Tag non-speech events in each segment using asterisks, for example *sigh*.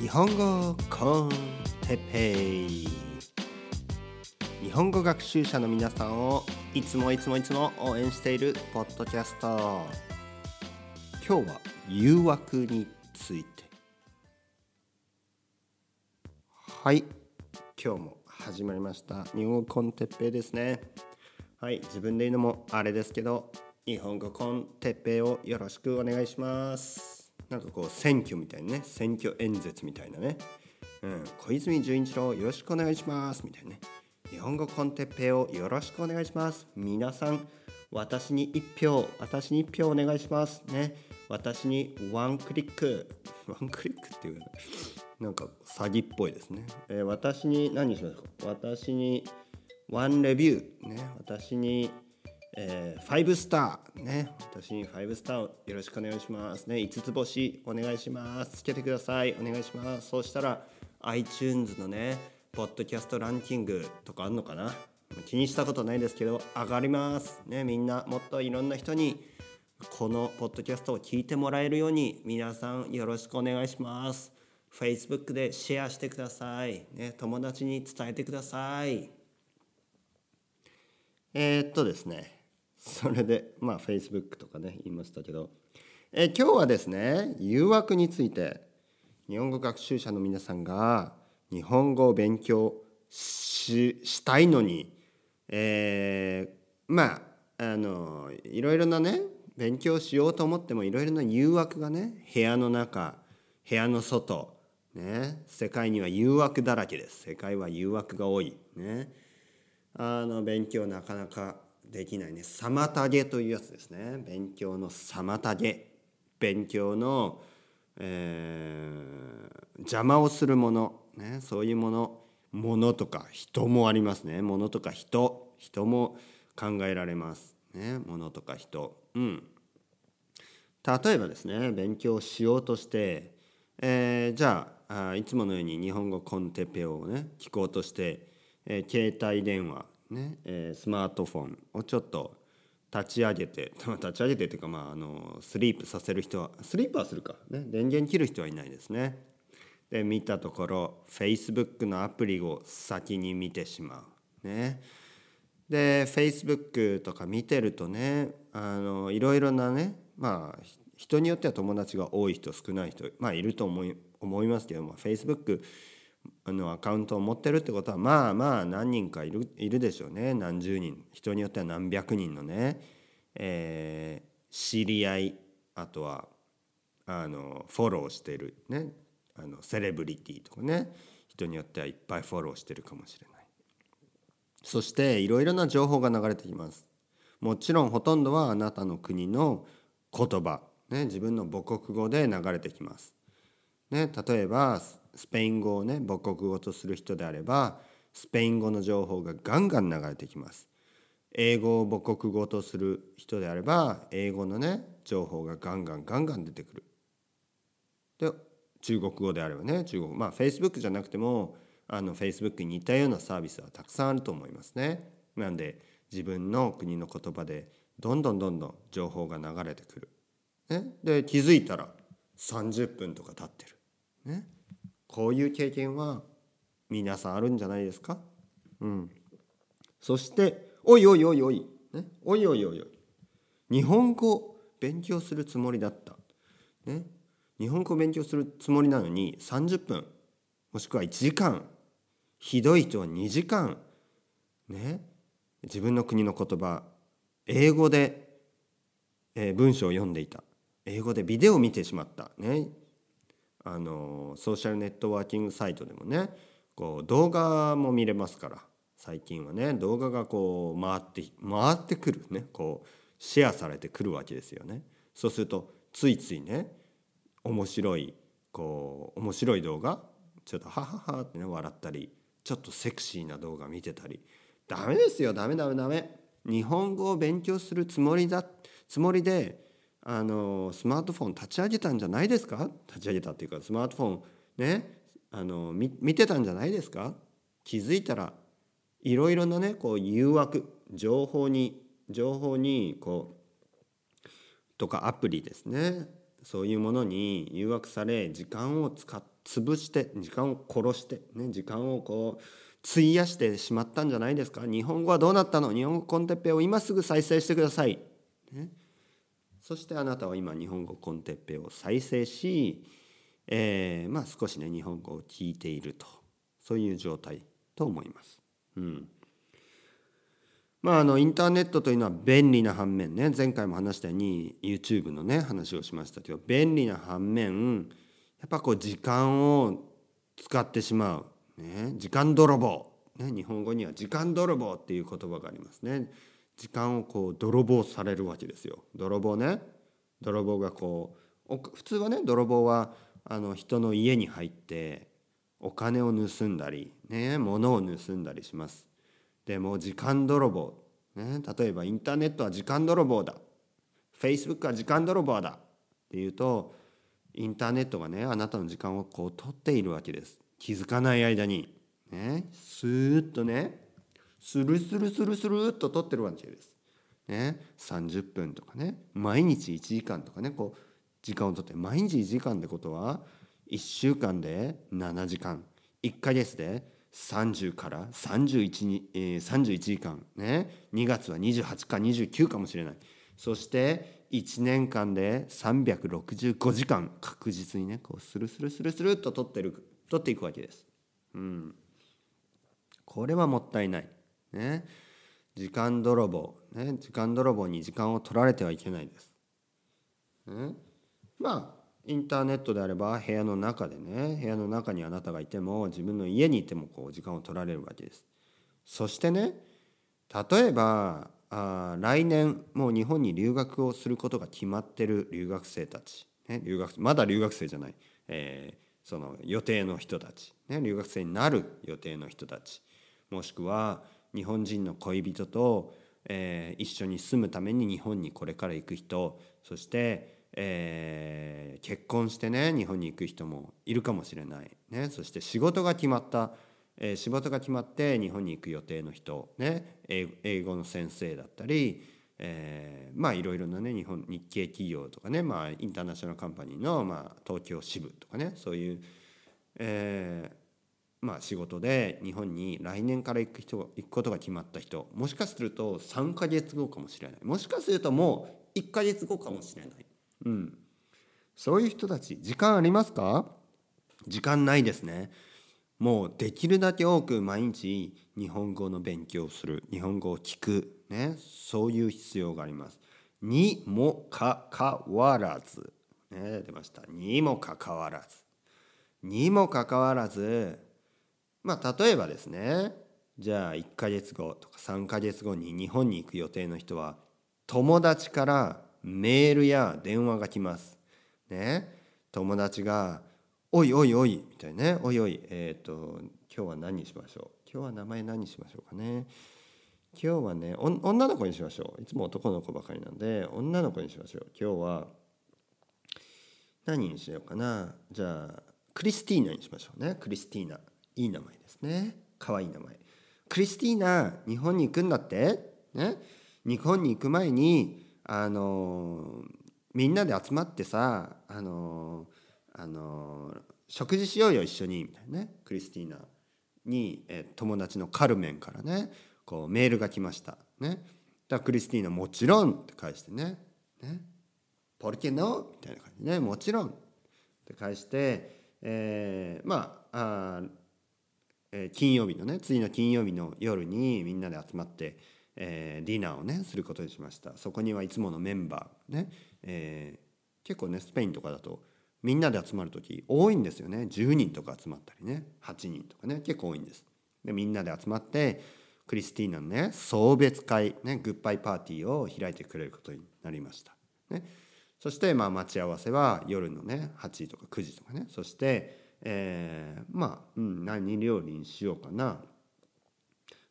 日本語コンテッペイ日本語学習者の皆さんをいつもいつもいつも応援しているポッドキャスト今日は誘惑について。はい今日も始まりました。日本語コンテッペイですね。はい自分で言うのもあれですけど日本語コンテッペイをよろしくお願いします。なんかこう選挙みたいなね選挙演説みたいなね、うん、小泉純一郎よろしくお願いしますみたいなね。日本語コンテッペイをよろしくお願いします。皆さん私に一票私に一票お願いしますね。私にワンクリック。*laughs* ワンクリックっていうなんか詐欺っぽいですね、えー、私に何しますか？私にワンレビューね。私にえー、5スター。ね。私に5スターをよろしくお願いします。ね。5つ星お願いします。つけてください。お願いします。そうしたら iTunes のねポッドキャストランキングとかあんのかな？気にしたことないですけど上がります。ね。みんなもっといろんな人にこのポッドキャストを聞いてもらえるように皆さんよろしくお願いします。Facebook でシェアしてください、ね、友達に伝えてください。えー、っとですね。それでまあ Facebook とかね言いましたけど、え今日はですね誘惑について日本語学習者の皆さんが日本語を勉強ししたいのに、えー、まああのいろいろなね勉強しようと思ってもいろいろな誘惑がね部屋の中部屋の外ね世界には誘惑だらけです。世界は誘惑が多い。ね。あの勉強なかなかできないね。妨げというやつですね。勉強の妨げ勉強の、えー、邪魔をするもの、ね、そういうもの。ものとか人もありますね。ものとか人。人も考えられます。ね。ものとか人。うん。例えばですね。勉強しようとして、えー、じゃあいつものように日本語コンテペをね聞こうとして、えー、携帯電話ねえー、スマートフォンをちょっと立ち上げて *laughs* 立ち上げてっていうかまああのスリープさせる人はスリープはするか、ね、電源切る人はいないですね。で見たところ Facebook のアプリを先に見てしまう。ね、で Facebook とか見てるとねあのいろいろなねまあ人によっては友達が多い人少ない人まあいると思い思いますけども Facebook あのアカウントを持ってるってことはまあまあ何人かいるいるでしょうね。何十人。人によっては何百人のね、えー、知り合いあとはあのフォローしてるね。あのセレブリティとかね。人によってはいっぱいフォローしてるかもしれない。そしていろいろな情報が流れてきます。もちろんほとんどはあなたの国の言葉、ね、自分の母国語で流れてきます、ね、例えばスペイン語をね母国語とする人であればスペイン語の情報がガンガン流れてきます。英語を母国語とする人であれば英語のね情報がガンガンガンガン出てくる。で中国語であればね中国まあ Facebook じゃなくてもあの Facebook に似たようなサービスはたくさんあると思いますね。なんで自分の国の言葉でどんどんどんどん情報が流れてくる。ね、で気づいたら30分とか経ってる。ね、こういう経験は皆さんあるんじゃないですか？うん。そしておいおいおいおい、ね、おいおいおいおい。日本語勉強するつもりだった、ね、日本語勉強するつもりなのに30分もしくは1時間ひどい人は2時間ね。自分の国の言葉英語で、えー、文章を読んでいた。英語でビデオを見てしまった。ね。あのソーシャルネットワーキングサイトでもねこう動画も見れますから最近はね動画がこう回って回ってくるねこうシェアされてくるわけですよね。そうするとついついね面白いこう面白い動画ちょっとハハハってね笑ったりちょっとセクシーな動画見てたりダメですよダメダメダメ日本語を勉強するつもりだつもりであのスマートフォン立ち上げたんじゃないですか？立ち上げたっていうかスマートフォンねあの見てたんじゃないですか？気づいたらいろいろなねこう誘惑情報に情報にこうとかアプリですね。そういうものに誘惑され時間を使っ潰して時間を殺して、ね、時間をこう費やしてしまったんじゃないですか？日本語はどうなったの？日本語コンテッペを今すぐ再生してください、ね、そしてあなたは今日本語コンテッペを再生し、えー、まあ少しね日本語を聞いていると。そういう状態と思います。うん。まあ、あのインターネットというのは便利な反面ね前回も話したように YouTube のね話をしましたけど便利な反面やっぱこう時間を使ってしまう。ね、時間泥棒、ね、日本語には時間泥棒っていう言葉がありますね。時間をこう泥棒されるわけですよ。泥棒ね。泥棒がこう普通はね泥棒はあの人の家に入ってお金を盗んだりね物を盗んだりします。でも時間泥棒、ね、例えばインターネットは時間泥棒だ。Facebook は時間泥棒だ。っていうとインターネットがねあなたの時間をこう取っているわけです。気づかない間に。ねスーッとねスルスルスルスルっと取ってるわけです。ね、30分とかね。毎日1時間とかね。こう時間をとって毎日1時間ってことは1週間で7時間。1ヶ月で30から31に、えー、31時間ね。2月は28か29かもしれない。そして1年間で365時間。確実にねこうスルスルスルスルっと取ってる取っていくわけです。うん、これはもったいない。ね、時間泥棒、ね、時間泥棒に時間を取られてはいけないです。ね、まあインターネットであれば部屋の中でね部屋の中にあなたがいても自分の家にいてもこう時間を取られるわけです。そしてね例えばあ来年もう日本に留学をすることが決まってる留学生たち、ね、留学まだ留学生じゃない、えー、その予定の人たち、ね、留学生になる予定の人たちもしくは日本人の恋人と、えー、一緒に住むために日本にこれから行く人そして、えー、結婚してね日本に行く人もいるかもしれない、ね、そして仕事が決まった、え、仕事が決まって日本に行く予定の人、ね、英語の先生だったりえー、まあいろいろなね日本日系企業とかね、まあ、インターナショナルカンパニーの、まあ、東京支部とかねそういう、えまあ、仕事で日本に来年から行く人行くことが決まった人もしかすると3か月後かもしれない。もしかするともう1か月後かもしれない、うん、そういう人たち時間ありますか？時間ないですね。もうできるだけ多く毎日日本語の勉強をする日本語を聞く、ね、そういう必要があります。にもかかわらず、ね、出ました。にもかかわらず。にもかかわらずまあ例えばですね。じゃあ1ヶ月後とか3ヶ月後に日本に行く予定の人は友達からメールや電話が来ます。ね、友達がおいおいおいみたいなね。おいおいえっ、ー、と今日は何にしましょう？今日は名前何にしましょうかね？今日はね女の子にしましょう。いつも男の子ばかりなんで女の子にしましょう。今日は何にしようかな？じゃあクリスティーナにしましょうね。クリスティーナ。いい名前ですね。かわい名前。クリスティーナ日本に行くんだって？ね？日本に行く前にあのみんなで集まってさあのあの食事しようよ一緒に。みたいなね。クリスティーナに、え友達のカルメンからねこうメールが来ました。ね？だクリスティーナもちろんって返してね。ね？ポルケノ？みたいな感じね。もちろんって返して、えー、まああ、えー、金曜日のね次の金曜日の夜にみんなで集まって、えー、ディナーをねすることにしました。そこにはいつものメンバーね、えー、結構ねスペインとかだとみんなで集まる時多いんですよね。10人とか集まったりね8人とかね結構多いんです。でみんなで集まってクリスティーナのね送別会ねグッバイパーティーを開いてくれることになりました、ね、そしてまあ待ち合わせは夜のね8時とか9時とかね。そして、えー、まあ、うん、何料理にしようかな。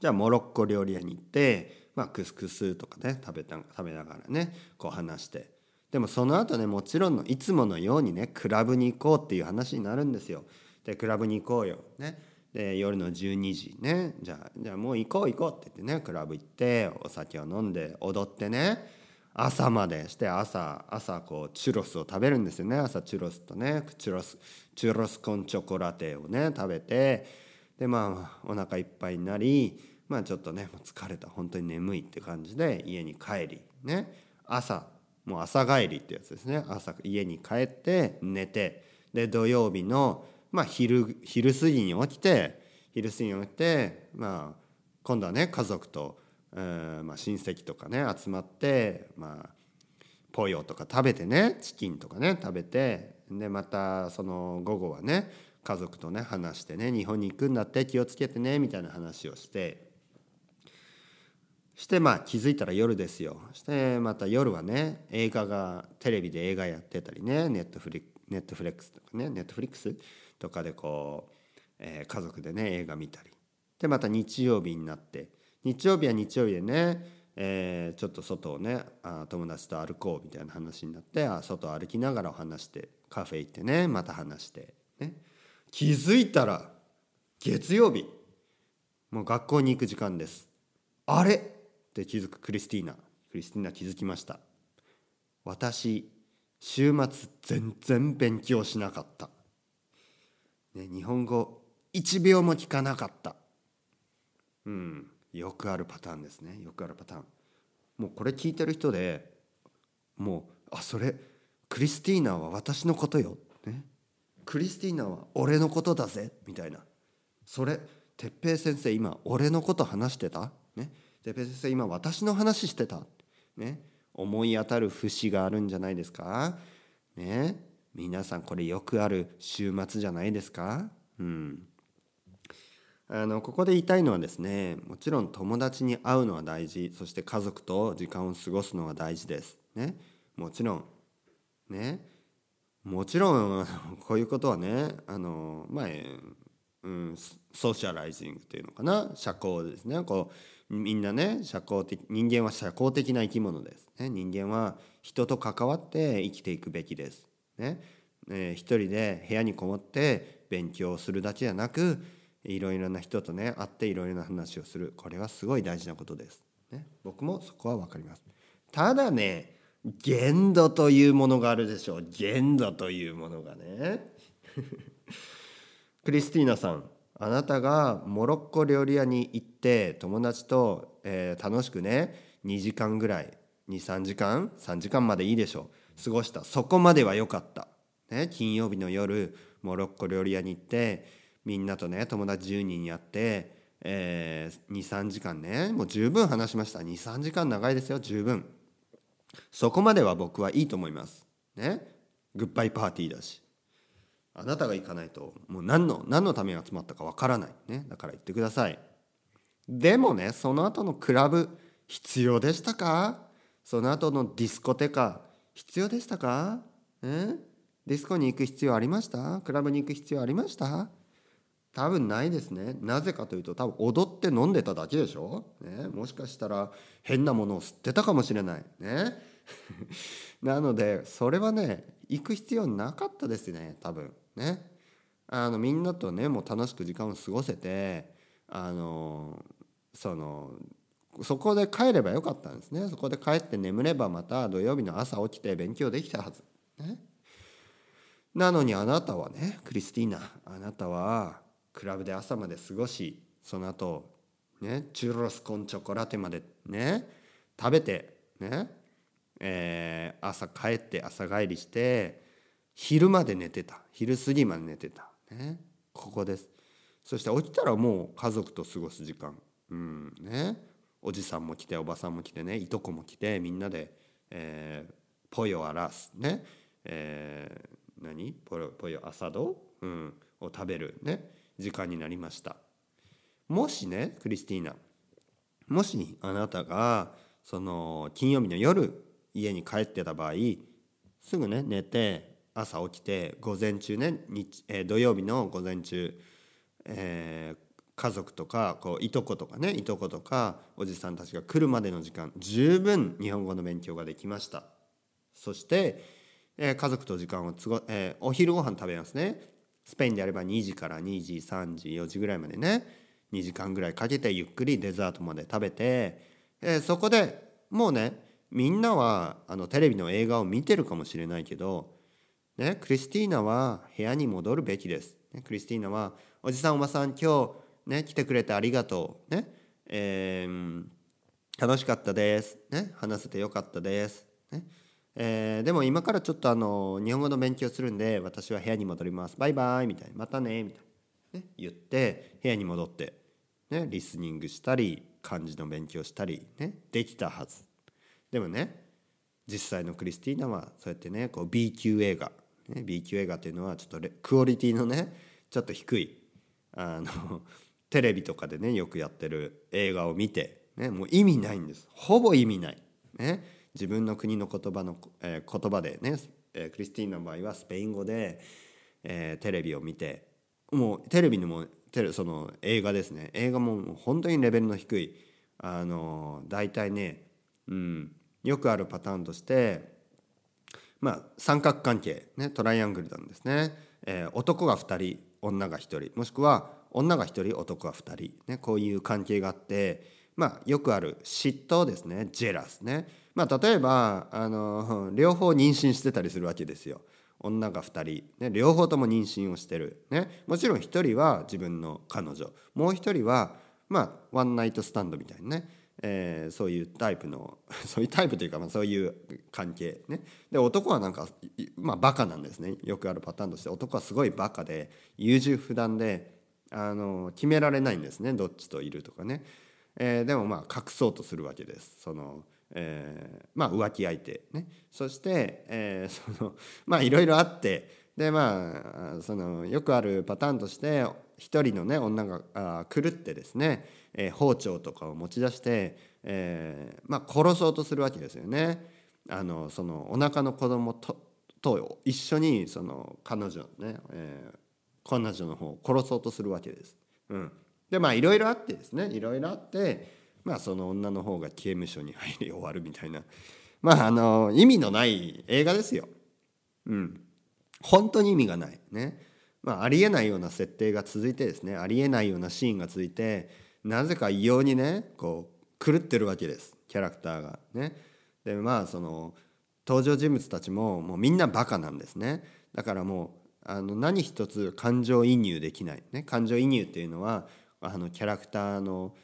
じゃあモロッコ料理屋に行って、まあ、クスクスとかね食べた食べながらねこう話して。でもその後ねもちろんのいつものようにねクラブに行こうっていう話になるんですよ。でクラブに行こうよ。ね、で夜の12時ね。じゃあじゃあもう行こう行こうって言ってねクラブ行ってお酒を飲んで踊ってね朝までして朝朝こうチュロスを食べるんですよね。朝チュロスとねチュロス。チュロスコンチョコラテをね食べてでまあお腹いっぱいになりまあちょっとね疲れた。本当に眠いって感じで家に帰りね。朝もう朝帰りってやつですね。朝家に帰って寝てで土曜日のまあ昼昼過ぎに起きて昼過ぎに起きてまあ今度はね家族とえまあ、親戚とかね集まってまあポヨとか食べてねチキンとかね食べてでまたその午後はね家族とね話してね日本に行くんだって気をつけてねみたいな話をして。してまあ気づいたら夜ですよ。してまた夜はね映画がテレビで映画やってたりねネットフリネットフレックスとかねネットフリックスとかでこう、えー、家族でね映画見たり。でまた日曜日になって。日曜日は日曜日でね、えー、ちょっと外をねあ友達と歩こうみたいな話になってあ外歩きながら話してカフェ行ってねまた話して、ね、気づいたら月曜日。もう学校に行く時間です。あれ？って気づくクリスティーナ。クリスティーナ気づきました。私週末全然勉強しなかった、ね、日本語1秒も聞かなかった。うん。よくあるパターンですね。よくあるパターン。もうこれ聞いてる人でもうあそれクリスティーナは私のことよ、ね、クリスティーナは俺のことだぜ。みたいな。それ哲平先生今俺のこと話してた？ね。哲平先生今私の話してた？ね。思い当たる節があるんじゃないですか？ね。皆さんこれよくある週末じゃないですか？うん。あのここで言いたいのはですねもちろん友達に会うのは大事そして家族と時間を過ごすのは大事です。ね、もちろん。ね。もちろん *laughs* こういうことはねあのまあ、うん、ソーシャライジングというのかな？社交ですね。こうみんなね社交的人間は社交的な生き物です、ね、人間は人と関わって生きていくべきです。ね。えー、一人で部屋にこもって勉強するだけじゃなくいろいろな人とね会っていろいろな話をする。これはすごい大事なことです。ね、僕もそこは分かります。ただね限度というものがあるでしょう。限度というものがね。*laughs* クリスティーナさんあなたがモロッコ料理屋に行って友達と、えー、楽しくね2時間ぐらい23時間3時間までいいでしょう。過ごした。そこまでは良かった、ね、金曜日の夜モロッコ料理屋に行ってみんなとね友達10人やって、えー、23時間ねもう十分話しました。23時間長いですよ十分。そこまでは僕はいいと思います。ね。グッバイパーティーだし。あなたが行かないともう何の何のために集まったかわからない。ね。だから言ってください。でもねその後のクラブ必要でしたか？その後の discoteca 必要でしたか？え？ディスコに行く必要ありました？クラブに行く必要ありました？多分ないですね。なぜかというと多分踊って飲んでただけでしょ、ね、もしかしたら変なものを吸ってたかもしれない。ね。*laughs* なのでそれはね行く必要なかったですね多分。ね。あのみんなとねもう楽しく時間を過ごせてあのそのそこで帰ればよかったんですね。そこで帰って眠ればまた土曜日の朝起きて勉強できたはず、ね、なのにあなたはねクリスティーナあなたはクラブで朝まで過ごしその後ねチュロスコンチョコラテまでね食べてねえー、朝帰って朝帰りして昼まで寝てた。昼過ぎまで寝てた。ねここです。そして起きたらもう家族と過ごす時間。うんねおじさんも来ておばさんも来てねいとこも来てみんなで、えー、ポヨアラスね、えー、何？ポヨポヨアサド、うん、を食べる。ね時間になりました。もしねクリスティーナもしあなたがその金曜日の夜家に帰ってた場合すぐね寝て朝起きて午前中ね日、えー、土曜日の午前中、えー、家族とかこういとことかねいとことかおじさんたちが来るまでの時間十分日本語の勉強ができました。そして、えー、家族と時間をつご、えー、お昼ご飯食べますね。スペインであれば2時から2時3時4時ぐらいまでね2時間ぐらいかけてゆっくりデザートまで食べて、えー、そこでもうねみんなはあのテレビの映画を見てるかもしれないけど、ね、クリスティーナは部屋に戻るべきです。ね、クリスティーナは「おじさんおばさん今日、ね、来てくれてありがとう」ねえー、楽しかったです」ね「話せてよかったです」ねえー、でも今からちょっとあの日本語の勉強するんで私は部屋に戻ります。バイバイみたいな。またねみたいな、ね、言って部屋に戻って、ね、リスニングしたり漢字の勉強したり、ね、できたはず。でもね実際のクリスティーナはそうやってねこう B 級映画、ね、B 級映画っていうのはちょっとクオリティのねちょっと低いあの *laughs* テレビとかでねよくやってる映画を見て、ね、もう意味ないんです。ほぼ意味ない。ね、自分の国の言葉の、えー、言葉でね、えー、クリスティーナの場合はスペイン語で、えー、テレビを見てもうテレビにもテレその映画ですね。映画も本当にレベルの低いあの大体ね、うん、よくあるパターンとしてまあ三角関係、ね、トライアングルなんですね、えー、男が2人女が1人もしくは女が1人男が2人、ね、こういう関係があってまあよくある嫉妬ですね。ジェラスね。まあ例えばあの *laughs* 両方妊娠してたりするわけですよ。女が2人、ね、両方とも妊娠をしてる、ね、もちろん1人は自分の彼女。もう1人はまあワンナイトスタンドみたいなね。えー、そういうタイプの *laughs* そういうタイプというか、まあ、そういう関係。ね。で男はなんかまあバカなんですね。よくあるパターンとして。男はすごいバカで優柔不断であの決められないんですね。どっちといるとかね、えー、でもまあ隠そうとするわけです。その、えー、まあ浮気相手ねそして、えー、*laughs* そのまあいろいろあってでまあそのよくあるパターンとして一人のね女があ狂ってですね、えー、包丁とかを持ち出して、えー、まあ、殺そうとするわけですよね。あのそのお腹の子供とと一緒にその彼女ね、えー、彼女の方を殺そうとするわけです。うん、でまあいろいろあってですねいろいろあってまあその女の方が刑務所に入り終わるみたいなまああの意味のない映画ですよ。うん、本当に意味がないね。まあ、ありえないような設定が続いてですねありえないようなシーンが続いてなぜか異様にねこう狂ってるわけですキャラクターがね。でまあその登場人物たちももうみんなバカなんですね。だからもうあの何一つ感情移入できない、ね、感情移入っていうのはあのキャラクターの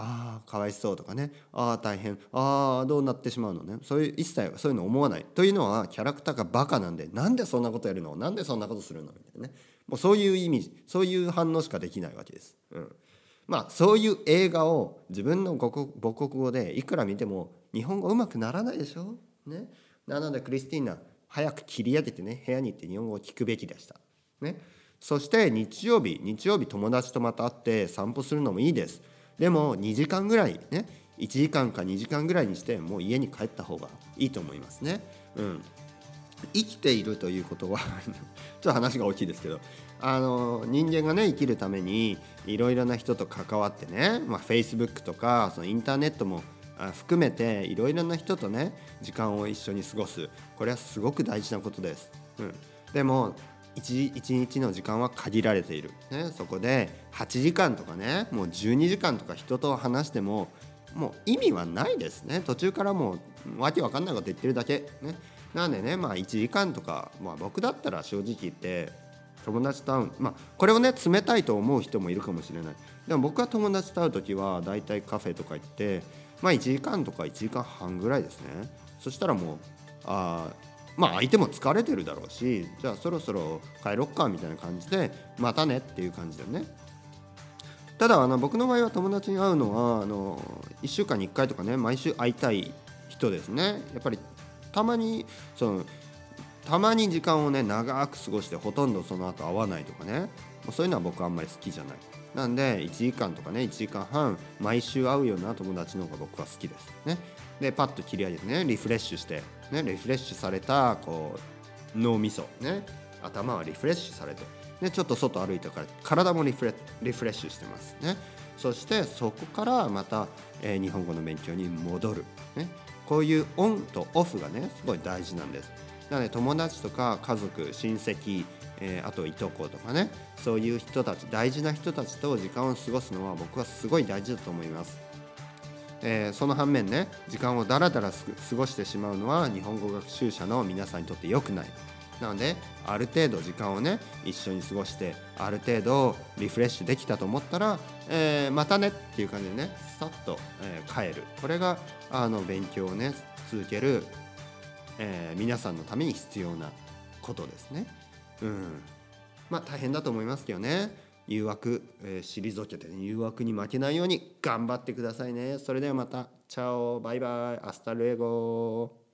ああかわいそうとかね。ああ大変。ああどうなってしまうのね。そういう一切そういうの思わない。というのはキャラクターがバカなんでなんでそんなことやるの？なんでそんなことするの？みたいなね。もうそういう意味そういう反応しかできないわけです。うん、まあそういう映画を自分の母国語でいくら見ても日本語うまくならないでしょ、ね、なのでクリスティーナ早く切り上げてね部屋に行って日本語を聞くべきでした。ね、そして日曜日日曜日友達とまた会って散歩するのもいいです。でも2時間ぐらいね1時間か2時間ぐらいにしてもう家に帰った方がいいと思いますね。うん、生きているということは *laughs* ちょっと話が大きいですけどあの人間がね生きるためにいろいろな人と関わってね、まあ、Facebook とかそのインターネットも含めていろいろな人とね時間を一緒に過ごすこれはすごく大事なことです。うん、でも 1, 1日の時間は限られている、ね、そこで8時間とかねもう12時間とか人と話してももう意味はないですね。途中からもうわけわかんないこと言ってるだけ。ね。なんでねまあ1時間とか、まあ、僕だったら正直言って友達と会う。まあこれをね冷たいと思う人もいるかもしれない。でも僕は友達と会う時はだいたいカフェとか行ってまあ1時間とか1時間半ぐらいですね。そしたらもうあまあ相手も疲れてるだろうしじゃあそろそろ帰ろっかみたいな感じでまたねっていう感じでね。ただあの僕の場合は友達に会うのはあの1週間に1回とかね毎週会いたい人ですね。やっぱりたまにそのたまに時間をね長く過ごしてほとんどその後会わないとかね。そういうのは僕はあんまり好きじゃない。なんで1時間とかね1時間半毎週会うような友達の方が僕は好きですね。でパッと切り上げてねリフレッシュしてねリフレッシュされたこう脳みそね頭はリフレッシュされてね、ちょっと外歩いてから体もリフレリフレッシュしてますね。そしてそこからまた、えー、日本語の勉強に戻る、ね、こういうオンとオフがねすごい大事なんです。なので友達とか家族親戚、えー、あといとことかねそういう人たち大事な人たちと時間を過ごすのは僕はすごい大事だと思いますえー、その反面ね時間をだらだら過ごしてしまうのは日本語学習者の皆さんにとって良くない。なのである程度時間をね一緒に過ごしてある程度リフレッシュできたと思ったら、えー、またねっていう感じでねさっと、えー、帰るこれがあの勉強をね続ける、えー、皆さんのために必要なことですね。うん。まあ大変だと思いますけどね。誘惑、えー、退けて、ね、誘惑に負けないように頑張ってくださいね。それではまた。チャオ。バイバイ。 hasta luego